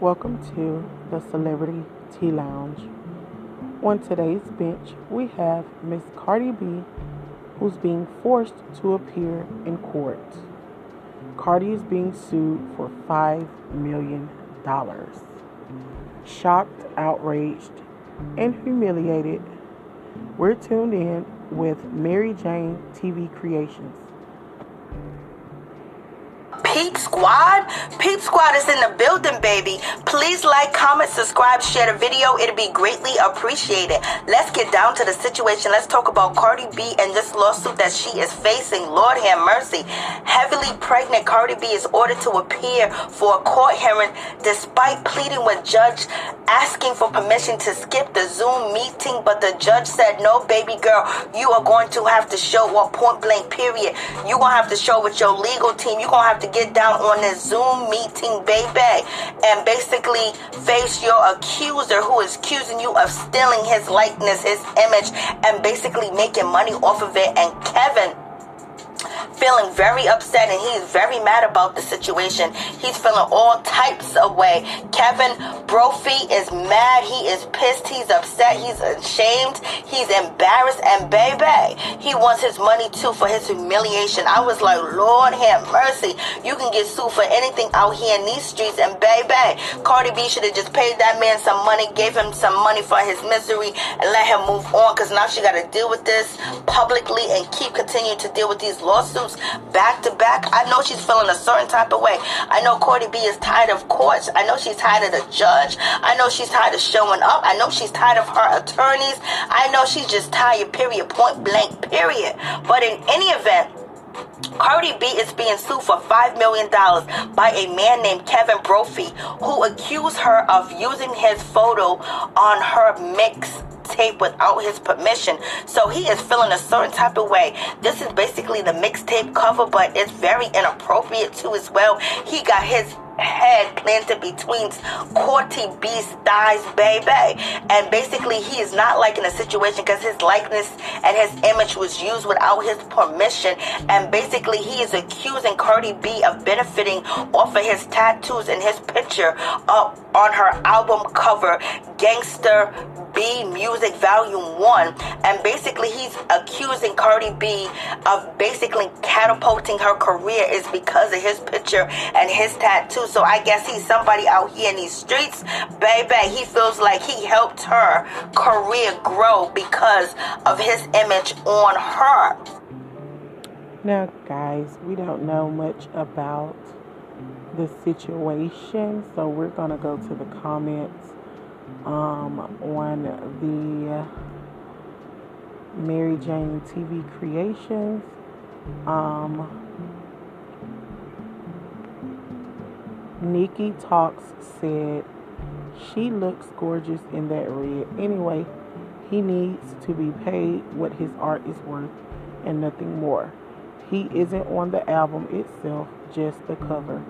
Welcome to the Celebrity Tea Lounge. On today's bench, we have Miss Cardi B, who's being forced to appear in court. Cardi is being sued for $5 million. Shocked, outraged, and humiliated, we're tuned in with Mary Jane TV Creations. Peep Squad? Peep Squad is in the building, baby. Please like, comment, subscribe, share the video. It'd be greatly appreciated. Let's get down to the situation. Let's talk about Cardi B and this lawsuit that she is facing. Lord have mercy. Heavily pregnant Cardi B is ordered to appear for a court hearing despite pleading with judge asking for permission to skip the Zoom meeting, but the judge said, no, baby girl, you are going to have to show what point blank period. You're going to have to show with your legal team. You're going to have to get down on this Zoom meeting, baby, and basically face your accuser who is accusing you of stealing his likeness, his image, and basically making money off of it. And Kevin feeling very upset and he's very mad about the situation. He's feeling all types of way. Kevin Brophy is mad. He is pissed. He's upset. He's ashamed. He's embarrassed. And baby, he wants his money too for his humiliation. I was like, Lord have mercy. You can get sued for anything out here in these streets. And baby, Cardi B should have just paid that man some money, gave him some money for his misery, and let him move on. Because now she got to deal with this publicly and keep continuing to deal with these lawsuits back to back. I know she's feeling a certain type of way. I know Cardi B is tired of courts. I know she's tired of the judge. I know she's tired of showing up. I know she's tired of her attorneys. I know she's just tired, period, point blank, period. But in any event, Cardi B is being sued for $5 million by a man named Kevin Brophy, who accused her of using his photo on her mix tape without his permission. So he is feeling a certain type of way. This is basically the mixtape cover, but it's very inappropriate too as well. He got his head planted between Cardi B's thighs, baby. And basically, he is not liking the situation because his likeness and his image was used without his permission. And basically, he is accusing Cardi B of benefiting off of his tattoos and his picture up on her album cover, Gangster B Music Volume 1. And basically, he's accusing Cardi B of basically catapulting her career is because of his picture and his tattoo. So I guess he's somebody out here in these streets. Baby, he feels like he helped her career grow because of his image on her. Now, guys, we don't know much about the situation, so we're going to go to the comments um, on the Mary Jane TV Creations. Um, Nikki Talks said she looks gorgeous in that red. Anyway, he needs to be paid what his art is worth and nothing more. he isn't on the album itself, just the cover.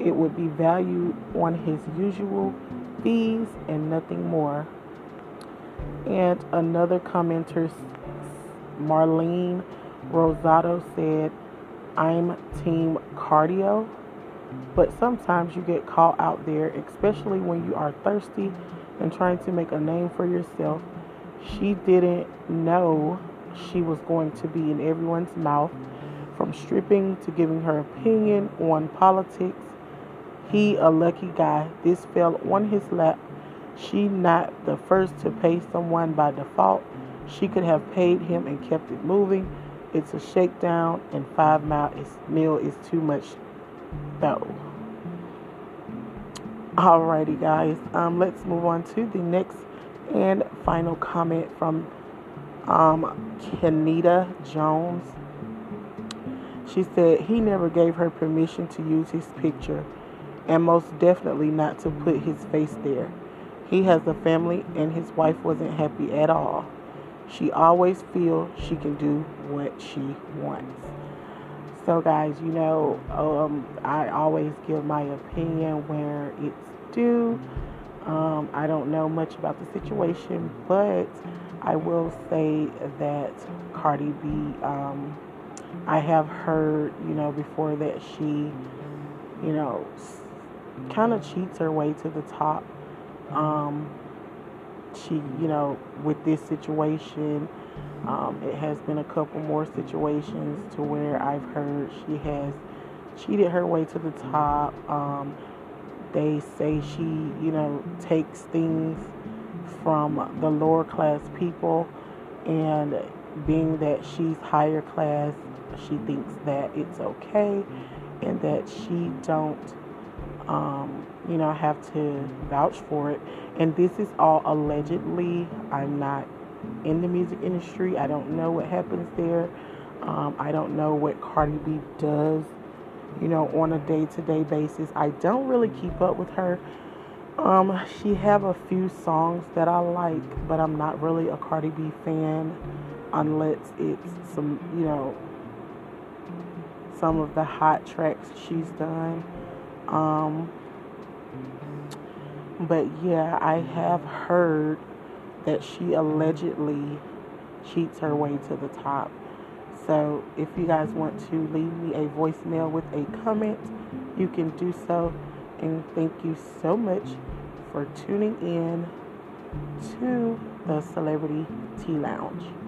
It would be valued on his usual fees and nothing more. And another commenter, Marlene Rosado, said, I'm team Cardi, but sometimes you get caught out there, especially when you are thirsty and trying to make a name for yourself. She didn't know she was going to be in everyone's mouth, from stripping to giving her opinion on politics. He, a lucky guy, this fell on his lap. She not the first to pay someone by default. She could have paid him and kept it moving. It's a shakedown, and five mile is, mil is too much, though. Alrighty, guys. Um, let's move on to the next and final comment from um, Kenita Jones. She said he never gave her permission to use his picture, and most definitely not to put his face there. He has a family, and his wife wasn't happy at all. She always feels she can do what she wants. So, guys, you know, um, I always give my opinion where it's due. Um, I don't know much about the situation, but I will say that Cardi B, um, I have heard, you know, before that she, you know, kind of cheats her way to the top. Um, she, you know, with this situation, um, it has been a couple more situations to where I've heard she has cheated her way to the top. Um, they say she, you know, takes things from the lower class people, and being that she's higher class, she thinks that it's okay, and that she don't, um, you know, I have to vouch for it. And this is all allegedly. I'm not in the music industry. I don't know what happens there. Um, I don't know what Cardi B does, you know, on a day-to-day basis. I don't really keep up with her. Um, she have a few songs that I like, but I'm not really a Cardi B fan unless it's some, you know, some of the hot tracks she's done. Um, but yeah, I have heard that she allegedly cheats her way to the top. So if you guys want to leave me a voicemail with a comment, you can do so. And thank you so much for tuning in to the Celebrity Tea Lounge.